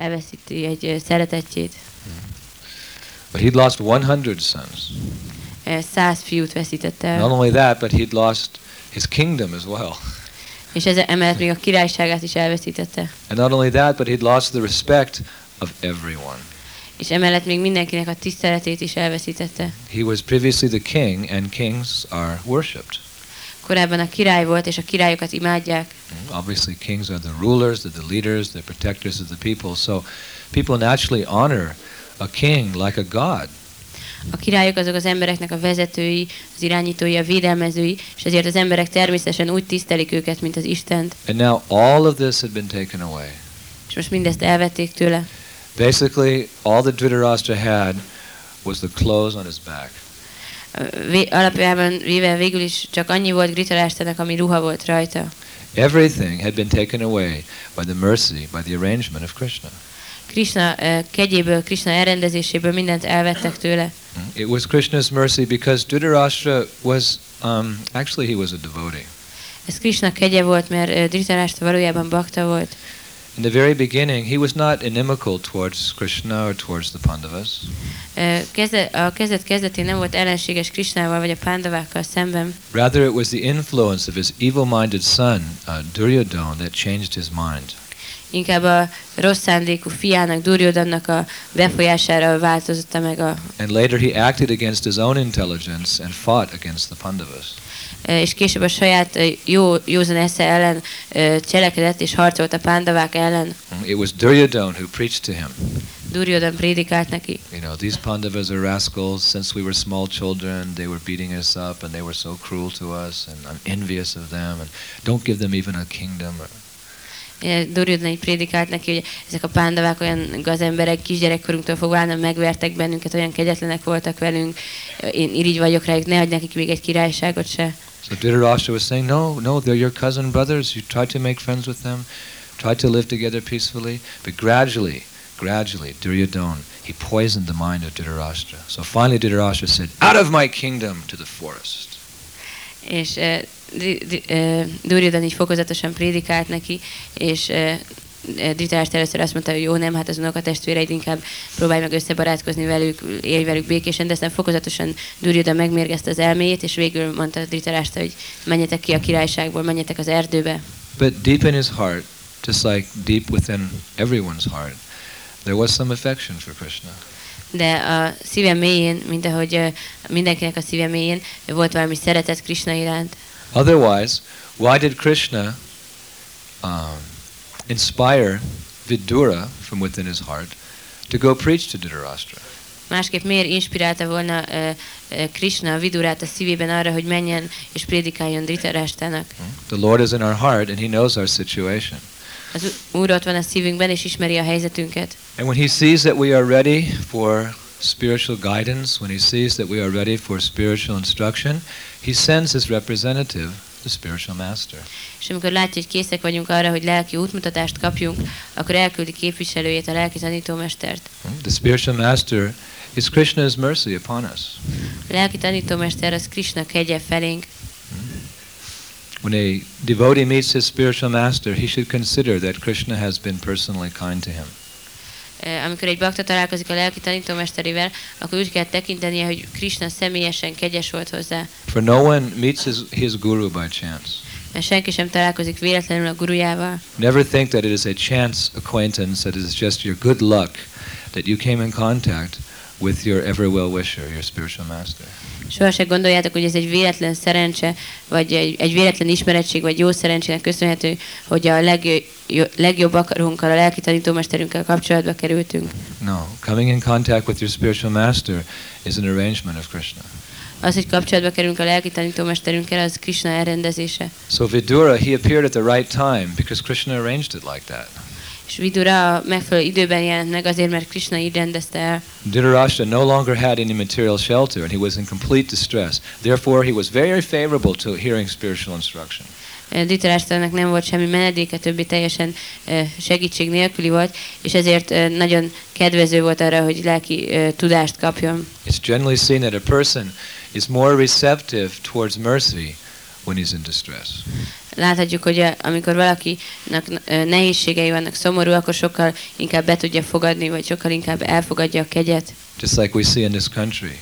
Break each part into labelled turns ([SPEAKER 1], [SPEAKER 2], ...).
[SPEAKER 1] elveszíti egy szeretetjét.
[SPEAKER 2] But he'd lost 100 sons.
[SPEAKER 1] Száz fiút veszített
[SPEAKER 2] Not only that, but he'd lost his kingdom as well.
[SPEAKER 1] és ez emellett még a királyságát is elveszítette.
[SPEAKER 2] And not only that, but he'd lost the respect of everyone.
[SPEAKER 1] És emellett még mindenkinek a tiszteletét is elveszítette.
[SPEAKER 2] He was previously the king, and kings are worshipped.
[SPEAKER 1] Korábban a király volt, és a királyokat imádják.
[SPEAKER 2] Obviously, kings are the rulers, they're the leaders, they're protectors of the people. So people naturally honor a king like a god.
[SPEAKER 1] A királyok azok az embereknek a vezetői, az irányítói, a védelmezői, és ezért az emberek természetesen úgy tisztelik őket, mint az Istent.
[SPEAKER 2] And now all of this had been taken away.
[SPEAKER 1] És most mindezt elvették tőle.
[SPEAKER 2] Basically, all that Dhritarashtra had was the clothes on his back.
[SPEAKER 1] Alapjában véve végül is csak annyi volt Gritarástanak, ami ruha volt rajta.
[SPEAKER 2] Everything had been taken away by the mercy, by the arrangement of Krishna.
[SPEAKER 1] Krishna kegyéből, Krishna elrendezéséből mindent elvettek tőle.
[SPEAKER 2] It was Krishna's mercy because Dhritarashtra was, um, actually, he was a devotee.
[SPEAKER 1] Ez Krishna kegye volt, mert Dhritarashtra valójában bakta volt.
[SPEAKER 2] In the very beginning, he was not inimical towards Krishna or towards the Pandavas.
[SPEAKER 1] A kezdet kezdetén nem volt ellenséges Krishnával vagy a pándavákkal szemben,
[SPEAKER 2] Rather, it was the influence of his evil-minded son, uh, Duryodhana, that changed his mind.
[SPEAKER 1] inkább a rossz szándékú fiának, Duryodhannak a befolyására változotta meg a
[SPEAKER 2] And later, he acted against his own intelligence and fought against the Pandavas.
[SPEAKER 1] És később a saját jó, józan esze ellen cselekedett és harcolt a pándavák ellen.
[SPEAKER 2] It was Duryodhana who preached to him.
[SPEAKER 1] Duryodhan prédikált neki.
[SPEAKER 2] You know, these Pandavas are rascals. Since we were small children, they were beating us up and they were so cruel to us, and I'm envious of them. And don't give them even a kingdom. Or,
[SPEAKER 1] Duryodhan így prédikált neki, hogy ezek a pándavák olyan gazemberek, kisgyerekkorunktól fogva állandóan megvertek bennünket, olyan kegyetlenek voltak velünk, én irigy vagyok rájuk, ne adj nekik még egy királyságot se.
[SPEAKER 2] So Dhritarashtra was saying, no, no, they're your cousin brothers. You try to make friends with them, try to live together peacefully. But gradually, gradually, Duryodhana, he poisoned the mind of Dhritarashtra. So finally Dhritarashtra said, out of my kingdom to the forest.
[SPEAKER 1] És uh, Duryodhan így fokozatosan prédikált neki, és uh, Dhritarashtra először azt mondta, hogy jó, nem, hát az unokatestvéreid inkább próbálj meg összebarátkozni velük, élj velük békésen, de aztán fokozatosan Duryodhan megmérgezte az elméjét, és végül mondta Dhritarashtra, hogy menjetek ki a királyságból, menjetek az erdőbe.
[SPEAKER 2] But deep in his heart, just like deep within everyone's heart, there was some affection for Krishna.
[SPEAKER 1] De a szívem mélyén, mint ahogy ö, mindenkinek a szíve mélyén, volt valami szeretet Krishna iránt.
[SPEAKER 2] Otherwise, why did Krishna um, inspire Vidura from within his heart to go preach to Dhritarashtra?
[SPEAKER 1] Másképp miért inspirálta volna uh, uh, Krishna vidurát a szívében arra, hogy menjen és prédikáljon Dhritarashtának?
[SPEAKER 2] The Lord is in our heart and He knows our situation.
[SPEAKER 1] Az Úr ott van a szívünkben, és ismeri a helyzetünket.
[SPEAKER 2] And when He sees that we are ready for spiritual guidance, when He sees that we are ready for spiritual instruction, He sends His representative, the spiritual master.
[SPEAKER 1] És amikor látja, hogy készek vagyunk arra, hogy lelki útmutatást kapjunk, akkor elküldi képviselőjét, a lelki tanítómestert. Hmm?
[SPEAKER 2] The spiritual master is Krishna's mercy upon us.
[SPEAKER 1] A lelki tanítómester az Krishna kegye felénk. Hmm?
[SPEAKER 2] When a devotee meets his spiritual master, he should consider that Krishna has been personally kind to him.
[SPEAKER 1] Eh, Amikor egy bakta találkozik a lelki tanítómesterével, akkor úgy kell tekintenie, hogy Krishna személyesen kegyes volt hozzá.
[SPEAKER 2] For no one meets his, his guru by chance.
[SPEAKER 1] Mert senki sem találkozik véletlenül a gurujával.
[SPEAKER 2] Never think that it is a chance acquaintance, that it is just your good luck that you came in contact with your ever well wisher, your spiritual master.
[SPEAKER 1] Soha se gondoljátok, hogy ez egy véletlen szerencse, vagy egy, egy véletlen ismerettség, vagy jó szerencsének köszönhető, hogy a legjo, legjobb akarunkkal, a lelki tanítómesterünkkel kapcsolatba kerültünk.
[SPEAKER 2] No, coming in contact with your spiritual master is an arrangement of Krishna.
[SPEAKER 1] Az, hogy kapcsolatba kerülünk a lelki tanítómesterünkkel, az Krishna elrendezése.
[SPEAKER 2] So Vidura, he appeared at the right time because Krishna arranged it like that.
[SPEAKER 1] És Vidura megfelelő időben jelent meg azért, mert Krishna így rendezte el.
[SPEAKER 2] Dhritarashtra no longer had any material shelter and he was in complete distress. Therefore, he was very favorable to hearing spiritual instruction.
[SPEAKER 1] Dhritarashtranak nem volt semmi menedéke, többi teljesen eh, segítség nélküli volt, és ezért eh, nagyon kedvező volt arra, hogy lelki eh, tudást kapjon.
[SPEAKER 2] It's generally seen that a person is more receptive towards mercy when he's in distress.
[SPEAKER 1] Láthatjuk, hogy eh, amikor valakinek eh, nehézségei vannak, szomorú, akkor sokkal inkább be tudja fogadni, vagy sokkal inkább elfogadja a kegyet.
[SPEAKER 2] Just like we see in this country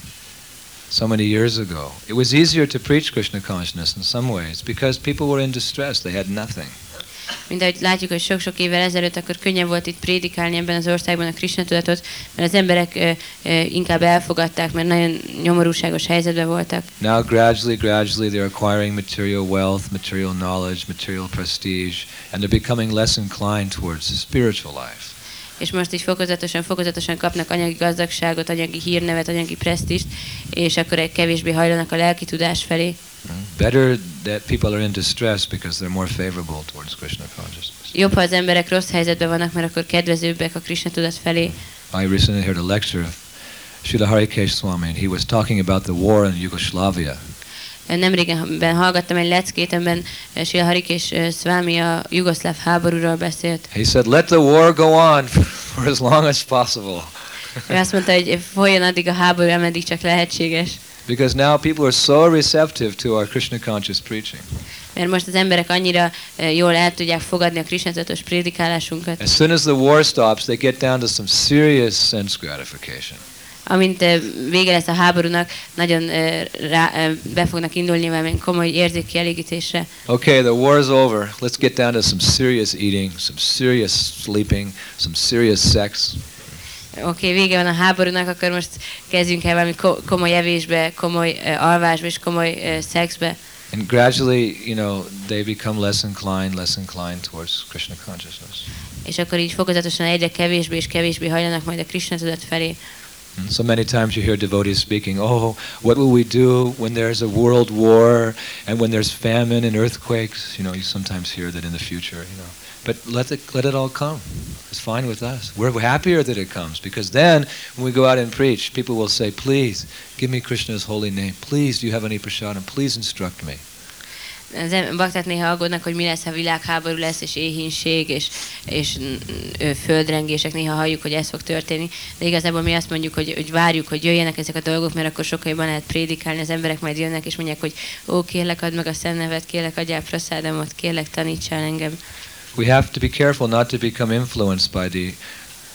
[SPEAKER 2] so many years ago. It was easier to preach Krishna consciousness in some ways because people were in distress, they had nothing.
[SPEAKER 1] Mint ahogy látjuk, hogy sok-sok évvel ezelőtt akkor könnyebb volt itt prédikálni ebben az országban a Krishna tudatot, mert az emberek ö, ö, inkább elfogadták, mert nagyon nyomorúságos helyzetben voltak.
[SPEAKER 2] Now gradually, gradually they're acquiring material wealth, material knowledge, material prestige, and they're becoming less inclined towards the spiritual life.
[SPEAKER 1] És most is fokozatosan, fokozatosan kapnak anyagi gazdagságot, anyagi hírnevet, anyagi presztist, és akkor egy kevésbé hajlanak a lelki tudás felé.
[SPEAKER 2] Better that people are in distress because they're more favorable towards Krishna consciousness.
[SPEAKER 1] Jobb, ha az emberek rossz helyzetben vannak, mert akkor kedvezőbbek a Krishna tudat felé.
[SPEAKER 2] I recently heard a lecture of Srila Harikesh Swami, and he was talking about the war in Yugoslavia.
[SPEAKER 1] Nemrégen hallgattam egy leckét, amiben Sila Harik és Swami a jugoszláv háborúról beszélt.
[SPEAKER 2] He said, let the war go on for as long as possible.
[SPEAKER 1] Ő azt mondta, hogy folyjon addig a háború, ameddig csak lehetséges.
[SPEAKER 2] Because now people are so receptive to our Krishna conscious preaching.
[SPEAKER 1] Mert most az emberek annyira jól el tudják fogadni a Krishna tudatos prédikálásunkat.
[SPEAKER 2] As soon as the war stops, they get down to some serious sense gratification.
[SPEAKER 1] Amint vége lesz a háborúnak, nagyon rá, be fognak indulni valami komoly érzéki elégítésre.
[SPEAKER 2] Okay, the war is over. Let's get down to some serious eating, some serious sleeping, some serious sex.
[SPEAKER 1] Oké, okay, vége van a háborúnak, akkor most kezdjünk el valami komoly evésbe, komoly uh, alvásba és komoly uh, szexbe.
[SPEAKER 2] And gradually, you know, they become less inclined, less inclined towards Krishna consciousness.
[SPEAKER 1] És akkor így fokozatosan egyre kevésbé és kevésbé hajlanak majd a Krishna tudat felé.
[SPEAKER 2] And So many times you hear devotees speaking, oh, what will we do when there's a world war and when there's famine and earthquakes? You know, you sometimes hear that in the future, you know. But let it, let it all come. It's fine with us. We're happier that it comes because then when we go out and preach, people will say, please, give me Krishna's holy name. Please, do you have any prasadam? Please instruct me.
[SPEAKER 1] Az bakták néha aggódnak, hogy mi lesz, ha világháború lesz, és éhínség, és, és mm, földrengések, néha halljuk, hogy ez fog történni, de igazából mi azt mondjuk, hogy, hogy várjuk, hogy jöjjenek ezek a dolgok, mert akkor sokkal jobban lehet prédikálni, az emberek majd jönnek, és mondják, hogy ó, kérlek, add meg a szemnevet, kérlek, adjál praszádomot, kérlek, tanítsál engem.
[SPEAKER 2] We have to be careful not to become influenced by the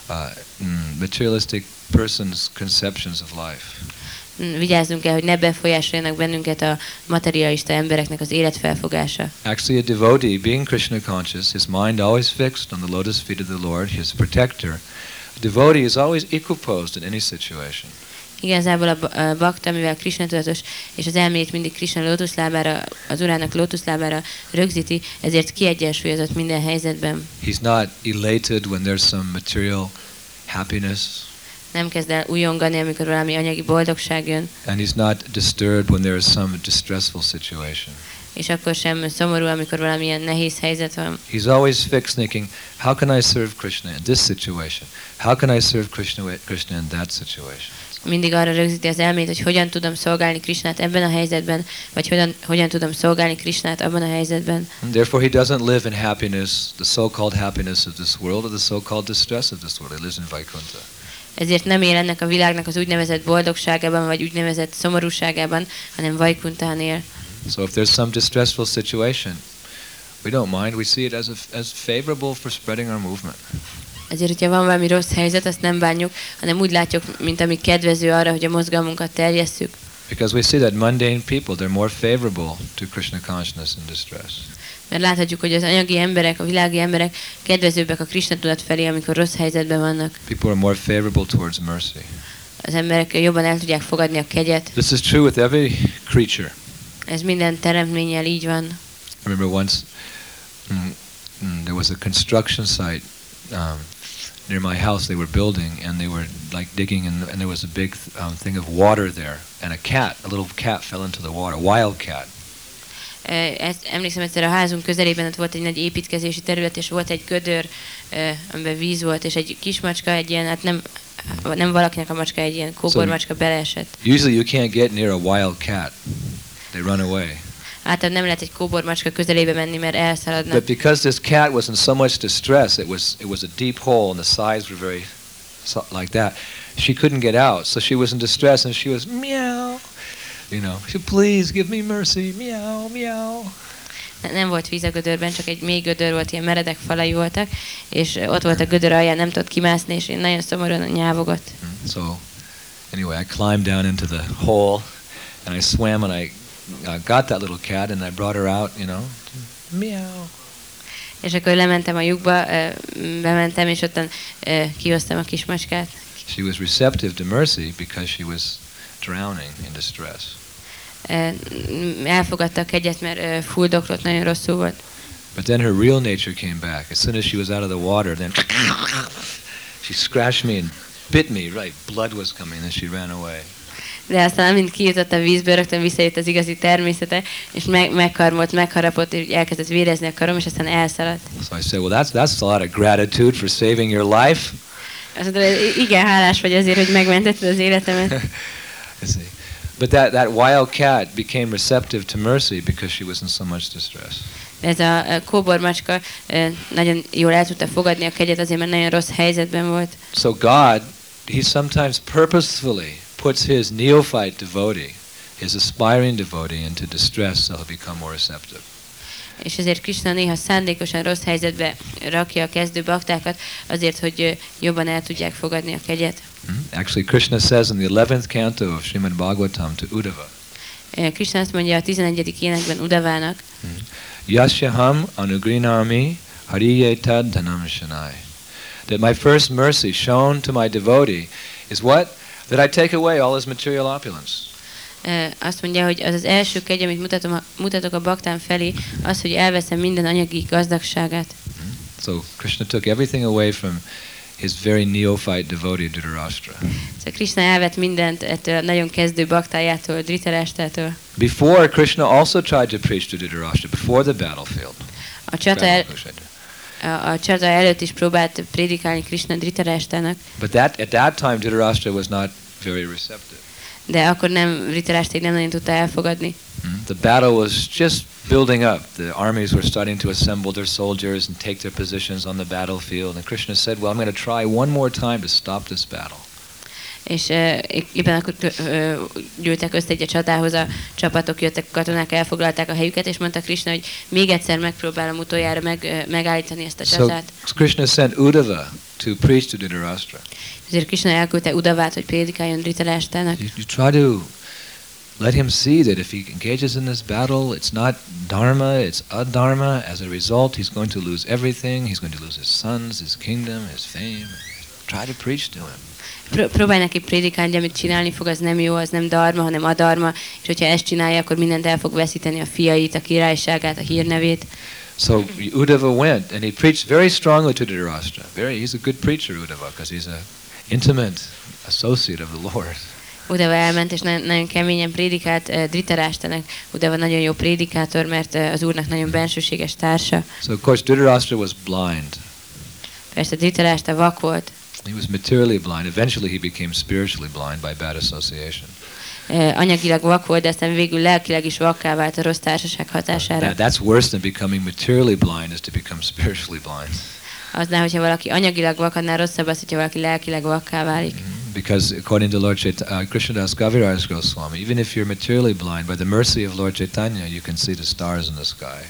[SPEAKER 2] uh, mm, materialistic person's conceptions of life.
[SPEAKER 1] Mm, Vigyázzunk kell, hogy ne befolyásoljanak bennünket a materialista embereknek az életfelfogása.
[SPEAKER 2] Actually, a devotee, being Krishna conscious, his mind always fixed on the lotus feet of the Lord, his protector. A devotee is always equiposed in any situation.
[SPEAKER 1] Igazából a ba- a bakta, mivel Krishna tudatos, és az elmét mindig Krishna lótuszlábára, az urának lótuszlábára rögzíti, ezért kiegyensúlyozott minden helyzetben.
[SPEAKER 2] He's not elated when there's some material happiness,
[SPEAKER 1] Nem kezd el újongani, amikor valami anyagi boldogság jön,
[SPEAKER 2] and he's not disturbed when there is some distressful situation.
[SPEAKER 1] és akkor sem szomorú, amikor valamilyen nehéz helyzet van.
[SPEAKER 2] He's always fixed thinking, how can I serve Krishna in this situation? How can I serve Krishna, Krishna in that situation?
[SPEAKER 1] Mindig arra rögzíti az elmét, hogy hogyan tudom szolgálni Krishnát ebben a helyzetben, vagy hogyan, hogyan tudom szolgálni Krishnát abban a helyzetben.
[SPEAKER 2] And therefore, he doesn't live in happiness, the so-called happiness of this world, or the so-called distress of this world. He lives in Vaikuntha.
[SPEAKER 1] Ezért nem él ennek a világnak az úgynevezett boldogságában, vagy úgynevezett szomorúságában, hanem Vajkuntán él.
[SPEAKER 2] So if there's some distressful situation, we don't mind. We see it as, a, as favorable for spreading our movement.
[SPEAKER 1] Ezért, hogyha van valami rossz helyzet, azt nem bánjuk, hanem úgy látjuk, mint ami kedvező arra, hogy a mozgalmunkat terjesszük.
[SPEAKER 2] Because we see that mundane people, they're more favorable to Krishna consciousness in distress.
[SPEAKER 1] Mert láthatjuk, hogy az anyagi emberek, a világi emberek kedvezőbbek a Krishna tudat felé, amikor rossz helyzetben vannak.
[SPEAKER 2] People are more favorable towards mercy.
[SPEAKER 1] Az emberek jobban el tudják fogadni a kegyet.
[SPEAKER 2] This is true with every creature.
[SPEAKER 1] Ez minden teremtménnyel így van.
[SPEAKER 2] I remember once mm, mm, there was a construction site um, near my house. They were building and they were like digging, and, and there was a big um, thing of water there. And a cat, a little cat, fell into the water. A wild cat.
[SPEAKER 1] Ezt, emlékszem egyszer a házunk közelében ott volt egy nagy építkezési terület, és volt egy gödör, amiben víz volt, és egy kis macska, egy ilyen, hát nem, nem valakinek a macska, egy ilyen kóbormacska beleesett.
[SPEAKER 2] Usually you can't get near a wild cat. They run away.
[SPEAKER 1] Általában nem lehet egy kóbormacska közelébe menni, mert elszaladnak.
[SPEAKER 2] But because this cat was in so much distress, it was it was a deep hole and the sides were very so, like that. She couldn't get out, so she was in distress and she was meow. You know, she please give me mercy, meow, meow.
[SPEAKER 1] Ne- Nem volt víz a gödörben, csak egy mély gödör volt, ilyen meredek falai voltak, és ott volt a gödör alján, nem tudott kimászni, és én nagyon szomorúan nyávogott.
[SPEAKER 2] Mm, So, anyway, I climbed down into the hole, and I swam, and I uh, got that little cat, and I brought her out, you know, meow.
[SPEAKER 1] És akkor lementem a lyukba, bementem, és ottan kihoztam a kis macskát.
[SPEAKER 2] She was receptive to mercy because she was drowning in distress.
[SPEAKER 1] Elfogadta a kegyet, mert fuldoklott, nagyon rosszul volt.
[SPEAKER 2] But then her real nature came back. As soon as she was out of the water, then she scratched me and bit me. Right, blood was coming, and she ran away.
[SPEAKER 1] De aztán, amint kijutott a vízből, rögtön visszajött az igazi természete, és meg, megkarmolt, megharapott, és elkezdett vérezni a karom, és aztán elszaladt.
[SPEAKER 2] So I said, well, that's that's a lot of gratitude for saving your life.
[SPEAKER 1] Azt mondta, igen, hálás vagy azért, hogy megmentetted az életemet.
[SPEAKER 2] But that, that wild cat became receptive to mercy because she was in so much distress.
[SPEAKER 1] Ez a ö, kóbor macska ö, nagyon jól el tudta fogadni a kegyet, azért, mert nagyon rossz helyzetben volt.
[SPEAKER 2] So God, He sometimes purposefully puts His neophyte devotee, His aspiring devotee, into distress so he'll become more receptive.
[SPEAKER 1] És ezért Krishna néha szándékosan rossz helyzetbe rakja a kezdő baktákat, azért, hogy jobban el tudják fogadni a kegyet.
[SPEAKER 2] Mhm. Actually, Krishna says in the 11th canto of Srimad Bhagavatam to Uddhava,
[SPEAKER 1] Krishna azt mondja a 11. énekben Udavának,
[SPEAKER 2] Yasyaham anugrinami hariyetad dhanam shanai. That my first mercy shown to my devotee is what? That I take away all his material opulence.
[SPEAKER 1] Azt mondja, hogy az az első kegy, amit mutatom mutatok a baktám felé, az, hogy elveszem minden anyagi gazdagságát.
[SPEAKER 2] So Krishna took everything away from his very neophyte devotee Dhritarashtra.
[SPEAKER 1] Szóval Krishna elvett mindent ettől a nagyon kezdő baktájától, Dhritarashtától.
[SPEAKER 2] Before, Krishna also tried to preach to Dhritarashtra, before the battlefield.
[SPEAKER 1] A csata, el. A, a csata előtt is próbált prédikálni Krishna Dhritarashtának,
[SPEAKER 2] But that, at that time, Dhritarashtra was not very receptive.
[SPEAKER 1] de akkor nem Dhritarashta nem nagyon tudta elfogadni.
[SPEAKER 2] Mm. The battle was just building up. The armies were starting to assemble their soldiers and take their positions on the battlefield. And Krishna said, Well, I'm going to try one more time to stop this battle.
[SPEAKER 1] És éppen akkor gyűltek össze egy a csatához, a csapatok jöttek, a katonák elfoglalták a helyüket, és mondta Krishna, hogy még egyszer megpróbálom utoljára meg, megállítani ezt a
[SPEAKER 2] So
[SPEAKER 1] csatát.
[SPEAKER 2] Krishna sent Uddhava to preach to Dhritarashtra.
[SPEAKER 1] Ezért Krishna elküldte Udavát, hogy prédikáljon Dhritarashtának.
[SPEAKER 2] You, you try to let him see that if he engages in this battle, it's not dharma, it's adharma. As a result, he's going to lose everything. He's going to lose his sons, his kingdom, his fame. Try to preach to him.
[SPEAKER 1] Pró- próbálj neki prédikálni, hogy amit csinálni fog, az nem jó, az nem dharma, hanem adarma, és hogyha ezt csinálja, akkor mindent el fog veszíteni, a fiait, a királyságát, a hírnevét.
[SPEAKER 2] So Uddhava went and he preached very strongly to Dhritarashtra. Very, he's a good preacher, Uddhava, because he's a intimate associate of the Lord.
[SPEAKER 1] Udava elment, és nagyon, nagyon keményen prédikált uh, Dhritarashtának. Udava nagyon jó prédikátor, mert uh, az úrnak nagyon bensőséges társa.
[SPEAKER 2] So of course Dhritarashtra was blind.
[SPEAKER 1] Persze Dhritarashta vak volt,
[SPEAKER 2] He was materially blind. Eventually he became spiritually blind by bad association.
[SPEAKER 1] anyagilag vak volt, de aztán végül lelkileg is vakká vált a rossz társaság hatására.
[SPEAKER 2] That, that's worse than becoming materially blind is to become spiritually blind.
[SPEAKER 1] Aznál, hogyha valaki anyagilag vak, annál rosszabb az, hogyha valaki lelkileg vakká válik.
[SPEAKER 2] Because according to Lord Chaita- uh, Krishnadas Kaviraj Goswami, even if you're materially blind, by the mercy of Lord Chaitanya, you can see the stars in the sky.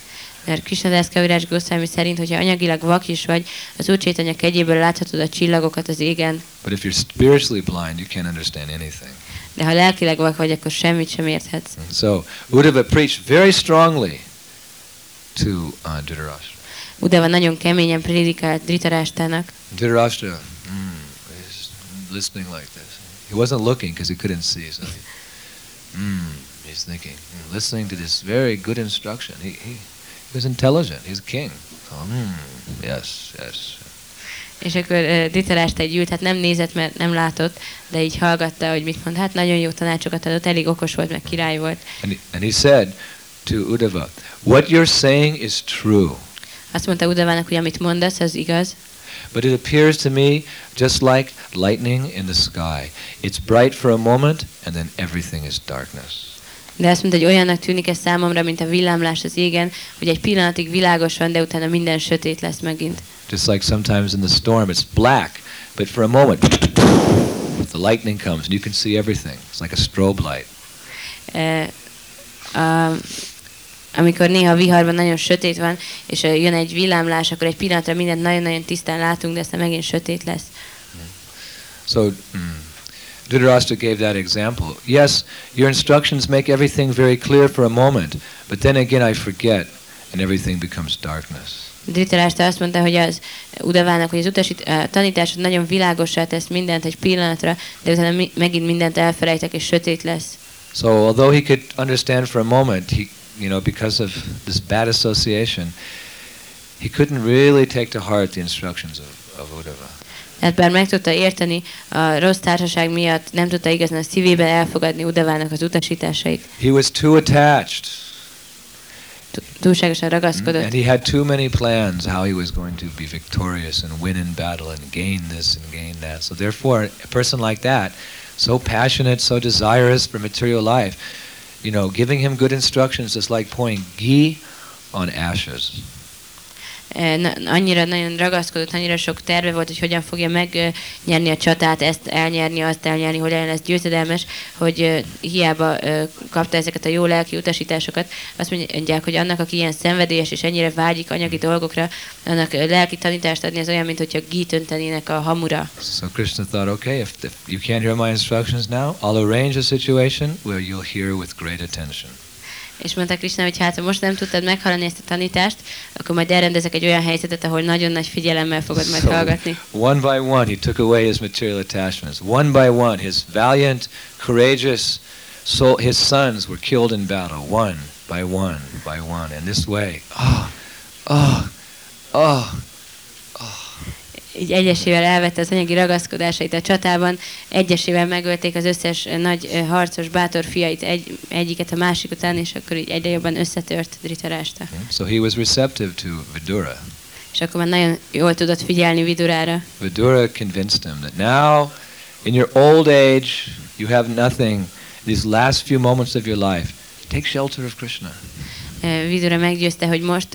[SPEAKER 1] Mert Krishnadász Kavirás Goswami szerint, hogyha anyagilag vak is vagy, az Úr Csaitanya kegyéből láthatod a csillagokat az égen,
[SPEAKER 2] But if you're spiritually blind, you can't understand anything.
[SPEAKER 1] de ha lelkileg vak vagy, akkor semmit sem érthetsz.
[SPEAKER 2] So Uddhava preached very strongly to uh, Dhritarashtra.
[SPEAKER 1] Udava nagyon keményen prédikált Dhritarashtának,
[SPEAKER 2] Dhritarashtra mm, is listening like this. He wasn't looking because he couldn't see. So he, mm, he's thinking, mm, listening to this very good instruction. He, he, he was intelligent. He's a king. So, mm, yes, yes.
[SPEAKER 1] és akkor uh, Dhritarashta egy ült, hát nem nézett, mert nem látott, de így hallgatta, hogy mit mond. Hát nagyon jó tanácsokat adott, elég okos volt, meg király volt.
[SPEAKER 2] And he, and he said to Uddhava, what you're saying is true.
[SPEAKER 1] Azt mondta Udavának, hogy amit mondasz, az igaz,
[SPEAKER 2] But it appears to me just like lightning in the sky. It's bright for a moment, and then everything is darkness.
[SPEAKER 1] De azt mondta, hogy olyannak tűnik ez számomra, mint a villámlás az égen, hogy egy pillanatig világos van, de utána minden sötét lesz megint.
[SPEAKER 2] Just like sometimes in the storm, it's black, but for a moment, the lightning comes and you can see everything. It's like a strobe light.
[SPEAKER 1] E, a, amikor néha viharban nagyon sötét van, és ö, jön egy villámlás, akkor egy pillanatra mindent nagyon-nagyon tisztán látunk, de aztán megint sötét lesz.
[SPEAKER 2] So mm, Dhritarashtra gave that example. Yes, your instructions make everything very clear for a moment, but then again I forget, and everything becomes darkness.
[SPEAKER 1] Dhritarashtra azt mondta, hogy az Udavának, hogy az utasít, a tanításod nagyon világossá tesz mindent egy pillanatra, de utána mi, megint mindent elfelejtek, és sötét lesz.
[SPEAKER 2] So although he could understand for a moment, he, you know, because of this bad association, he couldn't really take to heart the instructions of, of Uddhava.
[SPEAKER 1] Bár meg tudta érteni, a rossz társaság miatt nem tudta igazán a szívében elfogadni Udavának az utasításait.
[SPEAKER 2] He was too attached.
[SPEAKER 1] Túlságosan ragaszkodott.
[SPEAKER 2] And he had too many plans how he was going to be victorious and win in battle and gain this and gain that. So therefore, a person like that, so passionate, so desirous for material life, you know, giving him good instructions is like pouring ghee on ashes.
[SPEAKER 1] Eh, annyira nagyon ragaszkodott, annyira sok terve volt, hogy hogyan fogja megnyerni a csatát, ezt elnyerni, azt elnyerni, hogyan lesz győzedelmes, hogy eh, hiába eh, kapta ezeket a jó lelki utasításokat. Azt mondják, hogy annak, aki ilyen szenvedélyes és ennyire vágyik anyagi dolgokra, annak lelki tanítást adni, az olyan, mint hogyha gít öntenének a hamura.
[SPEAKER 2] So Krishna thought, okay, if, if you can't hear my instructions now, I'll arrange a situation where you'll hear with great attention.
[SPEAKER 1] És mondta Krishna, hogy hát ha most nem tudtad meghallani ezt a tanítást, akkor majd elrendezek egy olyan helyzetet, ahol nagyon nagy figyelemmel fogod meghallgatni.
[SPEAKER 2] one by one, he took away his material attachments. One by one, his valiant, courageous soul, his sons were killed in battle, one by one by one. And this way, oh, oh, oh,
[SPEAKER 1] így egyesével elvette az anyagi ragaszkodásait a csatában, egyesével megölték az összes nagy harcos, bátor fiait egy, egyiket a másik után, és akkor így egyre jobban összetört Dritarásta.
[SPEAKER 2] So he was receptive to Vidura.
[SPEAKER 1] És akkor már nagyon jól tudott figyelni Vidurára.
[SPEAKER 2] Vidura convinced him that now, in your old age, you have nothing. These last few moments of your life, take shelter of Krishna.
[SPEAKER 1] Vidura meggyőzte, hogy most,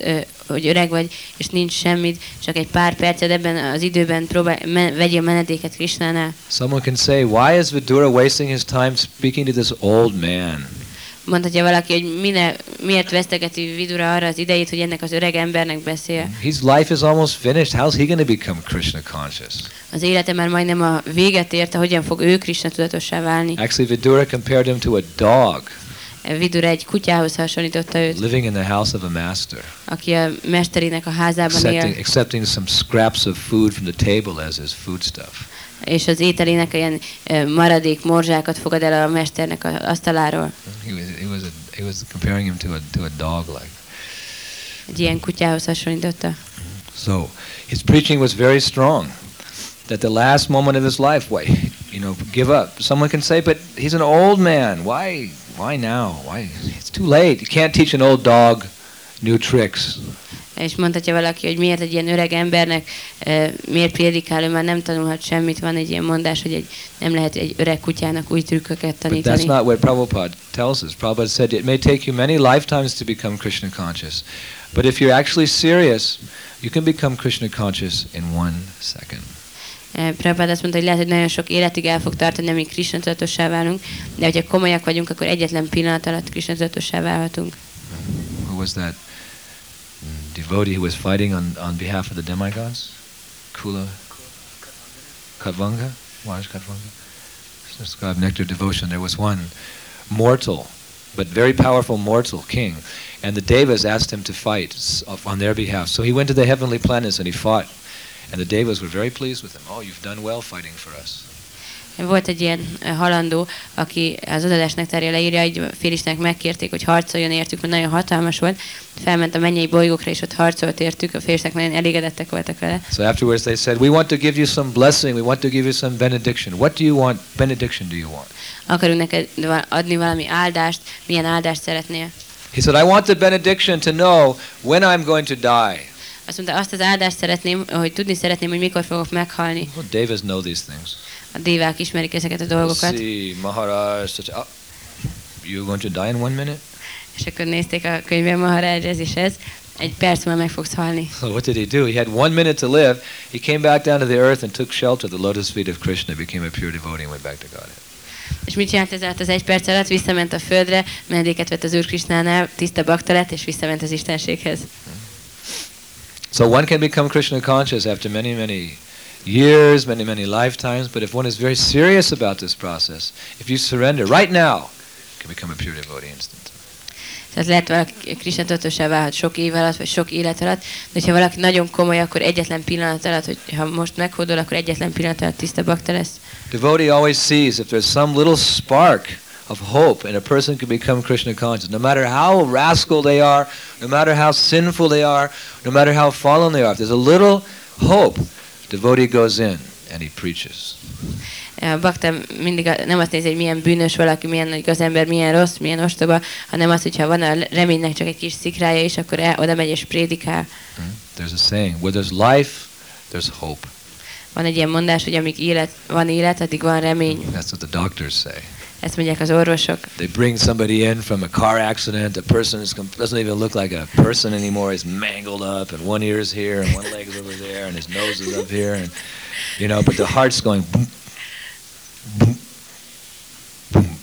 [SPEAKER 1] hogy öreg vagy, és nincs semmit, csak egy pár perced ebben az időben próbálj, men, vegyél menedéket Krishnánál.
[SPEAKER 2] Someone can say, why is Vidura wasting his time speaking to this old man?
[SPEAKER 1] Mondhatja valaki, hogy mine, miért vesztegeti Vidura arra az idejét, hogy ennek az öreg embernek beszél.
[SPEAKER 2] His life is almost finished. How's he going to become Krishna conscious?
[SPEAKER 1] Az élete már majdnem a véget érte, hogyan fog ő Krishna tudatossá válni.
[SPEAKER 2] Actually, Vidura compared him to a dog
[SPEAKER 1] Vidura egy kutyához hasonlította őt,
[SPEAKER 2] living in the house of a master,
[SPEAKER 1] aki a mesterének a házában
[SPEAKER 2] accepting,
[SPEAKER 1] él,
[SPEAKER 2] accepting some scraps of food from the table as his foodstuff.
[SPEAKER 1] és az ételének ilyen maradék morzsákat fogad el a mesternek az asztaláról.
[SPEAKER 2] He was, he was, a, he was comparing him to a, to a dog like.
[SPEAKER 1] Egy ilyen kutyához hasonlította.
[SPEAKER 2] So his preaching was very strong. That the last moment of his life, why, you know, give up. Someone can say, but he's an old man. Why, why now? Why? It's too late. You can't teach an old dog new tricks.
[SPEAKER 1] És mondhatja valaki, hogy miért egy ilyen öreg embernek, miért prédikál, ő már nem tanulhat semmit. Van egy ilyen mondás, hogy egy, nem lehet egy öreg kutyának új trükköket
[SPEAKER 2] But that's not what Prabhupada tells us. Prabhupada said it may take you many lifetimes to become Krishna conscious, but if you're actually serious, you can become Krishna conscious in one second.
[SPEAKER 1] Eh, Prabhupád azt mondta, hogy lehet, hogy nagyon sok életig el fog tartani, amíg Krishna tudatossá válunk, de hogyha komolyak vagyunk, akkor egyetlen pillanat alatt Krishna tudatossá válhatunk.
[SPEAKER 2] Who was that mm, devotee who was fighting on, on behalf of the demigods? Kula? Katvanga? Is Katvanga? Describe nectar devotion. There was one mortal, but very powerful mortal king, and the devas asked him to fight on their behalf. So he went to the heavenly planets and he fought, and the devas were very pleased with him. Oh, you've done well fighting for us.
[SPEAKER 1] Volt egy ilyen eh, halandó, aki az adadás nektárja leírja, hogy félistenek megkérték, hogy harcoljon értük, mert nagyon hatalmas volt. Felment a mennyei bolygókra, és ott harcolt értük, a félistenek nagyon elégedettek voltak vele.
[SPEAKER 2] So afterwards they said, "We want to give you some blessing. We want to give you some benediction. What do you want? Benediction do you want?"
[SPEAKER 1] Akarunk neked adni valami áldást, milyen áldást szeretnél?
[SPEAKER 2] He said, I want the benediction to know when I'm going to die.
[SPEAKER 1] Azt mondta, azt az áldást szeretném, hogy tudni szeretném, hogy mikor fogok meghalni.
[SPEAKER 2] Well, Devas know these things.
[SPEAKER 1] A dévák ismerik ezeket a dolgokat.
[SPEAKER 2] see, Maharaj, such oh, you're going to die in one minute?
[SPEAKER 1] És akkor nézték a könyvben Maharaj, ez is ez. Egy perc múlva meg fogsz halni.
[SPEAKER 2] So what did he do? He had one minute to live. He came back down to the earth and took shelter at the lotus feet of Krishna, became a pure devotee, and went back to Godhead.
[SPEAKER 1] És mit csinált ez alatt az egy perc alatt? Visszament a földre, menedéket vett az Úr Krisnánál, tiszta bakta lett, és visszament az Istenséghez.
[SPEAKER 2] So one can become Krishna conscious after many, many years, many, many lifetimes, but if one is very serious about this process, if you surrender right now, you can become a pure devotee instantly.
[SPEAKER 1] Tehát lehet valaki Krishna tudatosá válhat sok év alatt, vagy sok élet alatt, de ha valaki nagyon komoly, akkor egyetlen pillanat alatt, hogy ha most meghódol, akkor egyetlen pillanat alatt tiszta bakta lesz.
[SPEAKER 2] Devotee always sees if there's some little spark of hope and a person can become Krishna conscious. No matter how rascal they are, no matter how sinful they are, no matter how fallen they are, if there's a little hope, devotee goes in and he preaches.
[SPEAKER 1] A bakta mindig nem azt nézi, hogy milyen bűnös valaki, milyen nagy az ember, milyen rossz, milyen ostoba, hanem az, hogyha van a reménynek csak egy kis szikrája is, akkor el, oda megy és prédikál.
[SPEAKER 2] Hmm? There's a saying, where there's life, there's hope.
[SPEAKER 1] Van egy ilyen mondás, hogy amíg élet, van élet, addig van remény.
[SPEAKER 2] That's what the doctors say.
[SPEAKER 1] Ezt mondják az orvosok.
[SPEAKER 2] They bring somebody in from a car accident. The person is, doesn't even look like a person anymore. He's mangled up, and one ear is here, and one leg is over there, and his nose is up here, and you know. But the heart's going boom, boom, boom.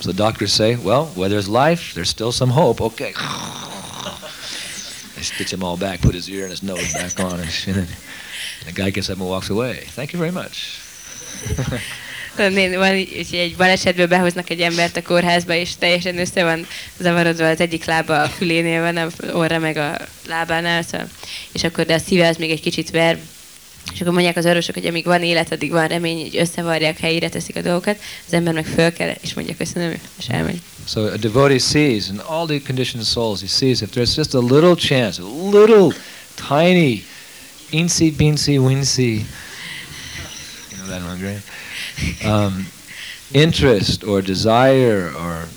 [SPEAKER 2] So the doctors say, well, where there's life, there's still some hope. Okay. They stitch him all back, put his ear and his nose back on, and, and the guy gets up and walks away. Thank you very much.
[SPEAKER 1] Van egy balesetből behoznak egy embert a kórházba, és teljesen össze van zavarodva, az egyik lába a fülénél van, a orra meg a lábánál, szóval. és akkor de a szíve az még egy kicsit ver, és akkor mondják az orvosok, hogy amíg van élet, addig van remény, hogy összevarják, helyére teszik a dolgokat, az ember meg föl kell, és mondja köszönöm, és elmegy.
[SPEAKER 2] So a devotee sees, in all the conditioned souls, he sees if there's just a little chance, a little tiny, eensy beensy winsy, you know that one, great? Um, interest or desire or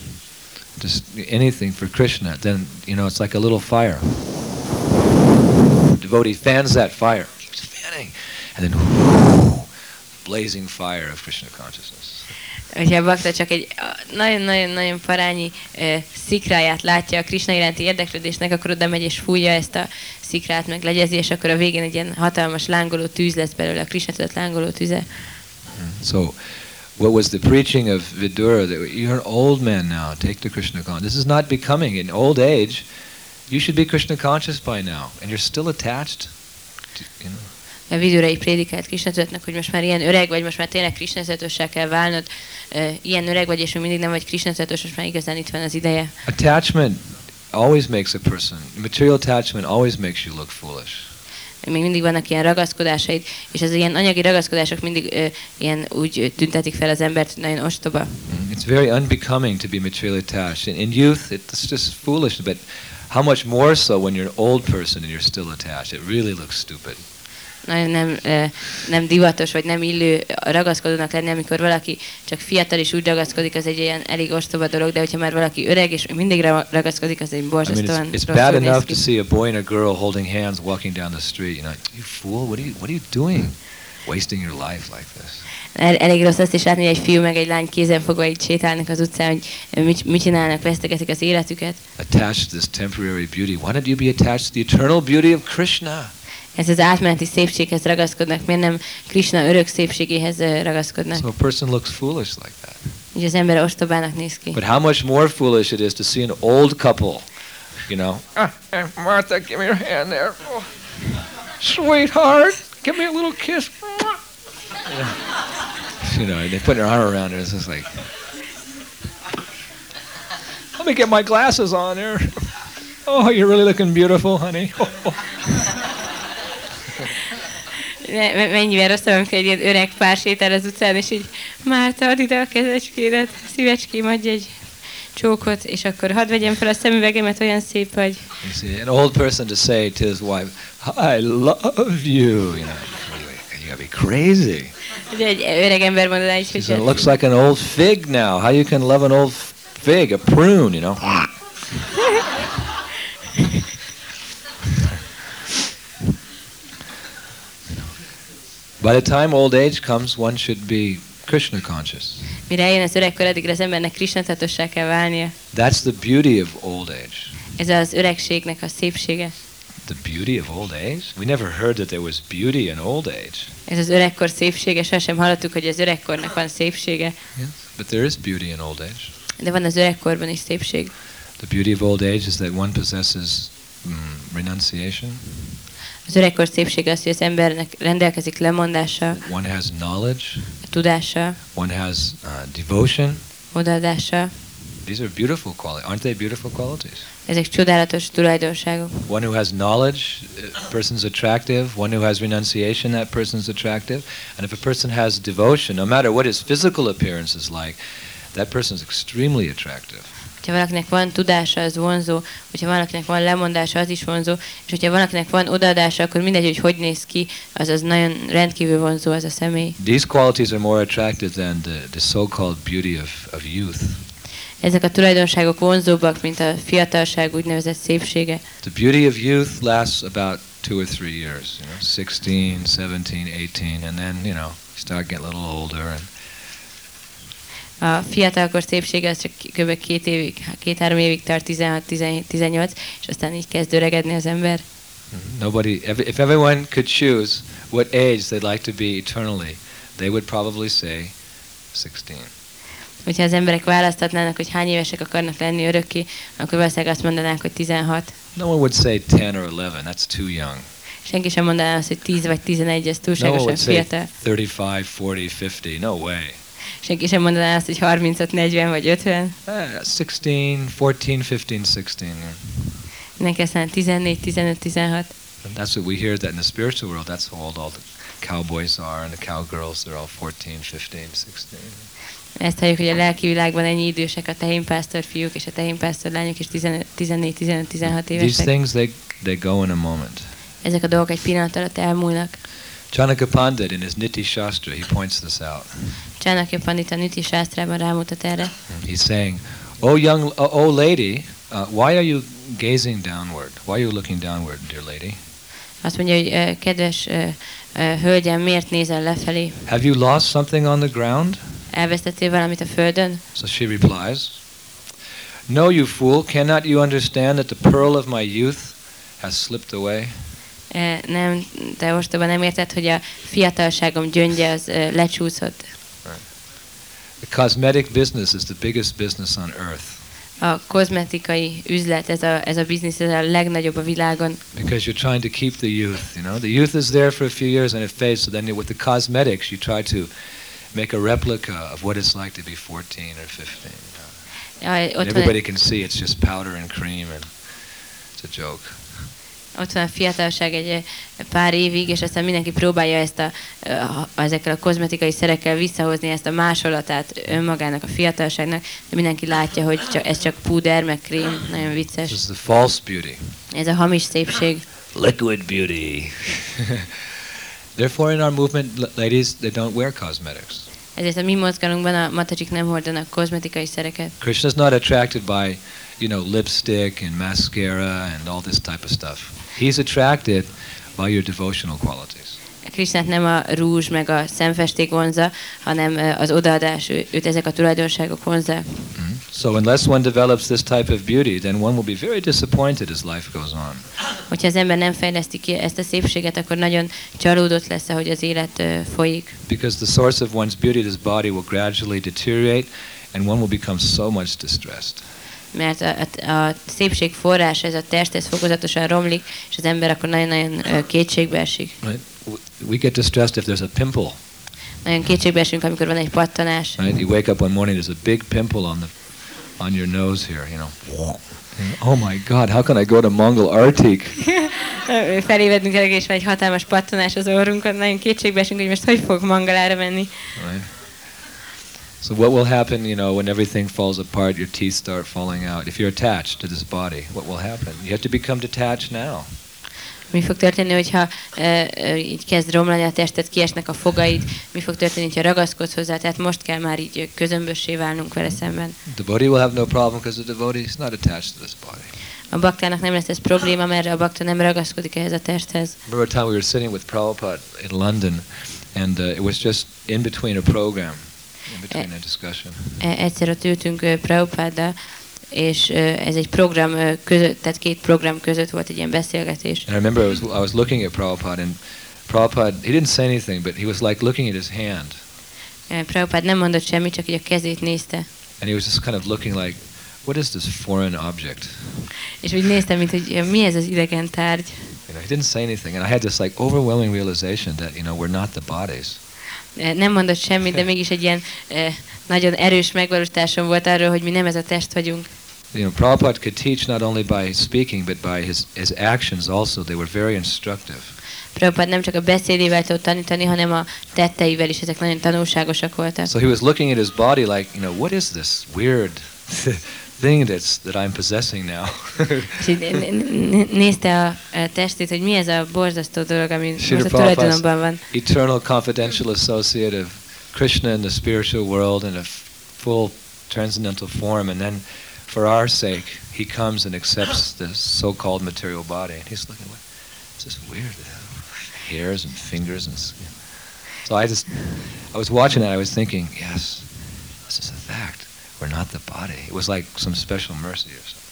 [SPEAKER 2] just anything for Krishna, then you know it's like a little fire. devotee fans that fire, keeps fanning, and then whoo, blazing fire of Krishna consciousness.
[SPEAKER 1] Hogyha a bakta csak egy nagyon-nagyon-nagyon parányi uh, szikráját látja a Krishna iránti érdeklődésnek, akkor oda megy és fújja ezt a szikrát, meg legyezi, és akkor a végén egy ilyen hatalmas lángoló tűz lesz belőle, a Krishna tudat lángoló tüze.
[SPEAKER 2] So, what was the preaching of Vidura that you're an old man now, take the Krishna consciousness. This is not becoming. In old age, you should be Krishna conscious by now, and you're still attached. To, you know.
[SPEAKER 1] A vidőrei prédikált Krisna hogy most már ilyen öreg vagy, most már tényleg kell válnod, uh, ilyen öreg vagy, és még mindig nem vagy Krishna most már igazán itt van az ideje.
[SPEAKER 2] Attachment always makes a person, material attachment always makes you look foolish
[SPEAKER 1] még mindig vannak ilyen ragaszkodásaid, és az ilyen anyagi ragaszkodások mindig ö, ilyen úgy tüntetik fel az embert, nagyon ostoba.
[SPEAKER 2] Mm, it's very unbecoming to be materially attached. In, in youth, it's just foolish, but how much more so when you're an old person and you're still attached. It really looks stupid
[SPEAKER 1] nagyon nem, nem divatos, vagy nem illő ragaszkodónak lenni, amikor valaki csak fiatal és úgy ragaszkodik, az egy ilyen elég ostoba dolog, de hogyha már valaki öreg és mindig ragaszkodik, az egy borzasztóan
[SPEAKER 2] I mean, it's, it's bad enough to see a boy and a girl holding hands walking down the street. You know, you fool, what are you, what are you doing? Wasting your life like this.
[SPEAKER 1] El, elég rossz azt is látni, hogy egy fiú meg egy lány kézen fogva így sétálnak az utcán, hogy mit, mit csinálnak, vesztegetik az életüket.
[SPEAKER 2] Attached to this temporary beauty. Why don't you be attached to the eternal beauty of Krishna?
[SPEAKER 1] Ez az átmeneti szépséghez ragaszkodnak, miért nem Krishna örök szépségéhez ragaszkodnak.
[SPEAKER 2] So a person looks foolish like that.
[SPEAKER 1] Így az ember ostobának néz ki.
[SPEAKER 2] But how much more foolish it is to see an old couple, you know. Ah, eh, Martha, give me your hand there. Oh, sweetheart, give me a little kiss. You know, you know, they put their arm around her. It's just like, let me get my glasses on there. Oh, you're really looking beautiful, honey.
[SPEAKER 1] mennyivel rosszabb, amikor egy ilyen öreg pár sétál az utcán, és így Márta, add ide a kezecskédet, szívecském, adj egy csókot, és akkor hadd vegyem fel a szemüvegemet, olyan szép vagy.
[SPEAKER 2] See, an old person to say to his wife, I love you, you know, you gotta be crazy.
[SPEAKER 1] Egy öreg ember mondaná így, hogy...
[SPEAKER 2] It looks like an old fig now. How you can love an old fig, a prune, you know? By the time old age comes, one should be Krishna conscious.
[SPEAKER 1] Mire eljön az öregkor, addigra az embernek Krishna tatossá kell válnia.
[SPEAKER 2] That's the beauty of old age.
[SPEAKER 1] Ez az öregségnek a szépsége.
[SPEAKER 2] The beauty of old age? We never heard that there was beauty in old age.
[SPEAKER 1] Ez az öregkor szépsége, sosem hallottuk, hogy az öregkornak van szépsége.
[SPEAKER 2] Yes. But there is beauty in old age.
[SPEAKER 1] De van az öregkorban is szépség.
[SPEAKER 2] The beauty of old age is that one possesses mm, renunciation,
[SPEAKER 1] Az öregkor szépsége az, hogy az embernek rendelkezik lemondással,
[SPEAKER 2] one has knowledge,
[SPEAKER 1] tudással,
[SPEAKER 2] one has uh, devotion.
[SPEAKER 1] odaadással.
[SPEAKER 2] These are beautiful qualities. Aren't they beautiful qualities?
[SPEAKER 1] Ezek csodálatos tulajdonságok.
[SPEAKER 2] One who has knowledge, a person's attractive. One who has renunciation, that person's attractive. And if a person has devotion, no matter what his physical appearance is like, that person is extremely attractive.
[SPEAKER 1] Ha valakinek van tudása, az vonzó, hogyha valakinek van lemondása, az is vonzó, és hogyha valakinek van odaadása, akkor mindegy, hogy hogy néz ki, az az nagyon rendkívül vonzó az a személy.
[SPEAKER 2] These qualities are more attractive than the, the so-called beauty of, of youth.
[SPEAKER 1] Ezek a tulajdonságok vonzóbbak, mint a fiatalság úgynevezett szépsége.
[SPEAKER 2] The beauty of youth lasts about two or three years, you know, 16, 17, 18, and then, you know, you start getting a little older and
[SPEAKER 1] A fiatalkor szépsége az csak kb. két évig, két-három évig tart, 16, 17, 18, és aztán így kezd öregedni az ember.
[SPEAKER 2] Nobody, ev- if everyone could choose what age they'd like to be eternally, they would probably say 16.
[SPEAKER 1] Hogyha az emberek választhatnának, hogy hány évesek akarnak lenni örökké, akkor valószínűleg azt mondanánk, hogy 16.
[SPEAKER 2] No one would say 10 or 11, that's too young.
[SPEAKER 1] Senki sem mondaná azt, hogy 10 vagy 11, ez
[SPEAKER 2] No
[SPEAKER 1] túlságosan
[SPEAKER 2] say
[SPEAKER 1] fiatal.
[SPEAKER 2] 35, 40, 50, no way.
[SPEAKER 1] Senki sem mondaná azt, hogy 35, 40 vagy 50.
[SPEAKER 2] Eh, 16, 14, 15, 16. yeah.
[SPEAKER 1] Mondaná 14, 15, 16.
[SPEAKER 2] And that's what we hear that in the spiritual world, that's how old all the cowboys are and the cowgirls, they're all 14, 15, 16.
[SPEAKER 1] Ezt halljuk, hogy a lelki világban ennyi idősek a tehénpásztor fiúk és a tehénpásztor lányok is 14, 15, 16
[SPEAKER 2] These
[SPEAKER 1] évesek.
[SPEAKER 2] things, they, they go in a moment.
[SPEAKER 1] Ezek a dolgok egy pillanat alatt elmúlnak.
[SPEAKER 2] Chanaka Pandit in his Niti Shastra, he points this out.
[SPEAKER 1] Csának Pandita Niti Sásztrában rámutat erre.
[SPEAKER 2] He's saying, "Oh young, oh, oh lady, uh, why are you gazing downward? Why are you looking downward, dear lady?
[SPEAKER 1] Azt mondja, hogy ö, kedves ö, ö, hölgyem, miért nézel lefelé?
[SPEAKER 2] Have you lost something on the ground?"
[SPEAKER 1] Elvesztettél valamit a földön?
[SPEAKER 2] So she replies, "No, you fool! Cannot you understand that the pearl of my youth has slipped away?"
[SPEAKER 1] Nem, te ostoba nem érted, hogy a fiatalságom gyöngye az lecsúszott.
[SPEAKER 2] The cosmetic business is the biggest business on earth
[SPEAKER 1] A kozmetikai üzlet, ez a, ez a biznisz, ez a legnagyobb a világon,
[SPEAKER 2] because you're trying to keep the youth. You know, the youth is there for a few years and it fades. So then, with the cosmetics, you try to make a replica of what it's like to be 14 or 15.
[SPEAKER 1] Ja,
[SPEAKER 2] And
[SPEAKER 1] ott,
[SPEAKER 2] everybody can see it's just powder and cream, and it's a joke.
[SPEAKER 1] Ott van a fiatalság egy ö, pár évig, és aztán mindenki próbálja ezt a, ö, a, ezekkel a kozmetikai szerekkel visszahozni ezt a másolatát önmagának, a fiatalságnak, de mindenki látja, hogy csak, ez csak púder, meg krém, nagyon vicces.
[SPEAKER 2] This is the false beauty,
[SPEAKER 1] Ez a hamis szépség.
[SPEAKER 2] liquid beauty. Therefore, in our movement, ladies, they don't wear cosmetics.
[SPEAKER 1] Ezért a mi mozgalunkban a matacsik nem hordanak kozmetikai szereket.
[SPEAKER 2] Krishna's not attracted by, you know, lipstick and mascara and all this type of stuff. He's attracted by your devotional qualities.
[SPEAKER 1] Krisnát nem a rúzs meg a szemfesték vonza, hanem az odaadás, őt ezek a tulajdonságok vonzák.
[SPEAKER 2] Mhm. So unless one develops this type of beauty, then one will be very disappointed as life goes on.
[SPEAKER 1] Hogyha az ember nem fejleszti ki ezt a szépséget, akkor nagyon csalódott lesz, ahogy az élet folyik.
[SPEAKER 2] Because the source of one's beauty, this body, will gradually deteriorate, and one will become so much distressed.
[SPEAKER 1] Mert a, a, a szépség forrása, ez a test, ez fokozatosan romlik, és az ember akkor nagyon-nagyon kétségbe esik.
[SPEAKER 2] Right? We get distressed if there's a pimple.
[SPEAKER 1] Nagyon kétségbe esünk, amikor van egy pattanás.
[SPEAKER 2] Right? You wake up one morning, there's a big pimple on the on your nose here. You know. Oh my God! How can I go to Mongol Arctic?
[SPEAKER 1] Felévedünk el, és van egy hatalmas pattanás az orrunkon, nagyon kétségbe esünk, hogy most hogy fog mangalára menni.
[SPEAKER 2] Right? So what will happen, you know, when everything falls apart, your teeth start falling out? If you're attached to this body, what will happen? You have to become detached now.
[SPEAKER 1] Mi fog történni, hogyha ö, így kezd romlani a tested, kiesnek a fogaid, mi fog történni, ha ragaszkodsz hozzá, tehát most kell már így közömbössé válnunk vele szemben.
[SPEAKER 2] Devotee will have no problem because the devotee is not attached to this body.
[SPEAKER 1] A baktának nem lesz ez probléma, mert a bakta nem ragaszkodik ehhez a testhez.
[SPEAKER 2] remember a time we were sitting with Prabhupada in London, and uh, it was just in between a program,
[SPEAKER 1] E- Egyszer ott ültünk Prabhupáddal, és ez egy program között, tehát két program között volt egy ilyen beszélgetés.
[SPEAKER 2] And I remember I was, I was looking at Prabhupada, and Prabhupada, he didn't say anything, but he was like looking at his hand.
[SPEAKER 1] Eh, Prabhupád nem mondott semmit, csak így a kezét nézte.
[SPEAKER 2] And he was just kind of looking like, what is this foreign object?
[SPEAKER 1] És úgy néztem, mint hogy mi ez az idegen tárgy.
[SPEAKER 2] You know, he didn't say anything, and I had this like overwhelming realization that you know we're not the bodies.
[SPEAKER 1] Eh, Nem mondott semmit, de mégis egy ilyen eh, nagyon erős megvalósításom volt arról, hogy mi nem ez a test vagyunk.
[SPEAKER 2] You know, Prabhupada could teach not only by speaking but by his his actions also. They were very instructive.
[SPEAKER 1] Prabhupád nem csak a beszédével tudott tanítani, hanem a tetteivel is, ezek nagyon tanulságosak voltak.
[SPEAKER 2] So he was looking at his body like, you know, what is this weird thing that's that I'm possessing now?
[SPEAKER 1] És így né- né- nézte a, testét, hogy mi ez a borzasztó dolog, ami most a tulajdonomban van.
[SPEAKER 2] Eternal confidential associate of Krishna in the spiritual world in a full transcendental form, and then for our sake, he comes and accepts the so-called material body. And he's looking, what? This is weird. Hairs and fingers and skin. So I just, I was watching that. I was thinking, yes, this is a fact. We're not the body. It was like some special mercy or something.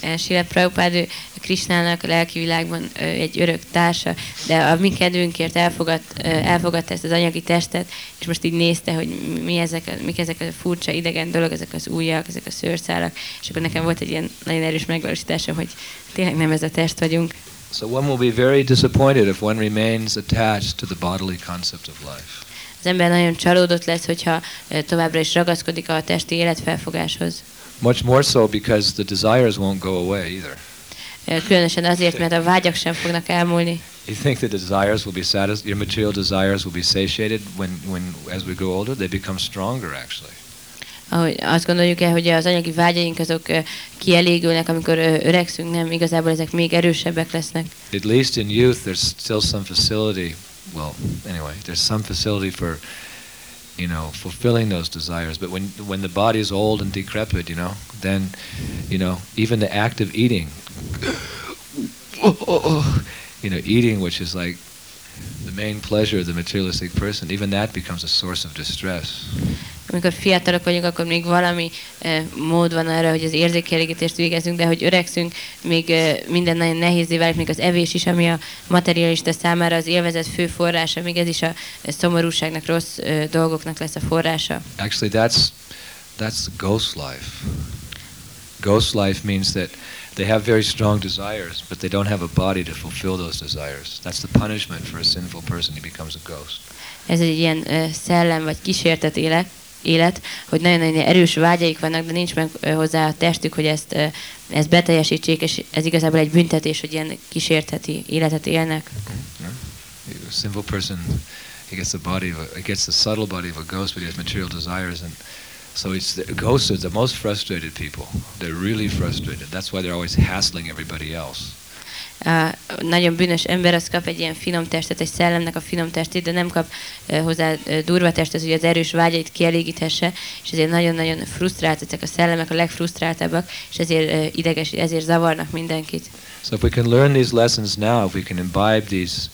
[SPEAKER 1] Eh, Srila Prabhupád Krisnának lelki világban egy örök társa, de a mi kedvünkért elfogad, elfogadta ezt az anyagi testet, és most így nézte, hogy mi- ezek, mik ezek a furcsa idegen dolog, ezek az ujjak, ezek a szőrszálak, és akkor nekem volt egy ilyen nagyon erős megvalósításom, hogy tényleg nem ez a test vagyunk.
[SPEAKER 2] So one will be very disappointed if one remains attached to the bodily concept of life.
[SPEAKER 1] Az ember nagyon csalódott lesz, hogyha továbbra is ragaszkodik a testi életfelfogáshoz.
[SPEAKER 2] Much more so because the desires won't go away either.
[SPEAKER 1] Különösen azért, mert a vágyak sem fognak elmúlni.
[SPEAKER 2] You think the desires will be satisfied, your material desires will be satiated when, when, as we grow older, they become stronger actually.
[SPEAKER 1] Ahogy azt gondoljuk el, hogy az anyagi vágyaink azok kielégülnek, amikor öregszünk, nem, igazából ezek még erősebbek lesznek.
[SPEAKER 2] At least in youth, there's still some facility. Well, anyway, there's some facility for, you know, fulfilling those desires. But when when the body is old and decrepit, you know, then, you know, even the act of eating, you know, eating, which is like the main pleasure of the materialistic person, even that becomes a source of distress.
[SPEAKER 1] Amikor fiatalok vagyunk, akkor még valami eh, mód van arra, hogy az érzékelégítést végezzünk, de hogy öregszünk, még eh, minden nagyon nehézé válik, még az evés is, ami a materialista számára az élvezet fő forrása, még ez is a eh, szomorúságnak, rossz eh, dolgoknak lesz a forrása.
[SPEAKER 2] Actually, that's that's the ghost life. Ghost life means that they have very strong desires, but they don't have a body to fulfill those desires. That's the punishment for a sinful person. He becomes a ghost.
[SPEAKER 1] Ez egy ilyen eh, szellem vagy kísértet élet, élet, hogy nagyon-nagyon erős vágyaik vannak, de nincs meg eh, hozzá a testük, hogy ezt, eh, ezt beteljesítsék, és ez igazából egy büntetés, hogy ilyen kísérteti életet élnek.
[SPEAKER 2] A sinful person, he gets the body of a, he gets the subtle body of a ghost, but he has material desires, and so it's the ghosts are the most frustrated people. They're really frustrated. That's why they're always hassling everybody else.
[SPEAKER 1] A nagyon bűnös ember az kap egy ilyen finom testet, egy szellemnek a finom testét, de nem kap eh, hozzá eh, durva testet, hogy az erős vágyait kielégíthesse, és ezért nagyon-nagyon frusztrált, ezek a szellemek a legfrusztráltabbak, és ezért eh, ideges, ezért zavarnak mindenkit.
[SPEAKER 2] So if we can learn these lessons now, if we can imbibe these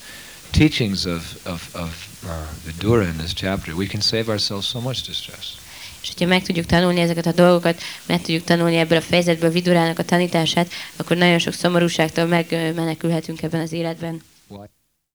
[SPEAKER 2] teachings of, of, of uh, Vidura in this chapter, we can save ourselves so much distress.
[SPEAKER 1] És hogyha meg tudjuk tanulni ezeket a dolgokat, meg tudjuk tanulni ebből a fejezetből Vidurának a tanítását, akkor nagyon sok szomorúságtól megmenekülhetünk ebben az életben.
[SPEAKER 2] Why?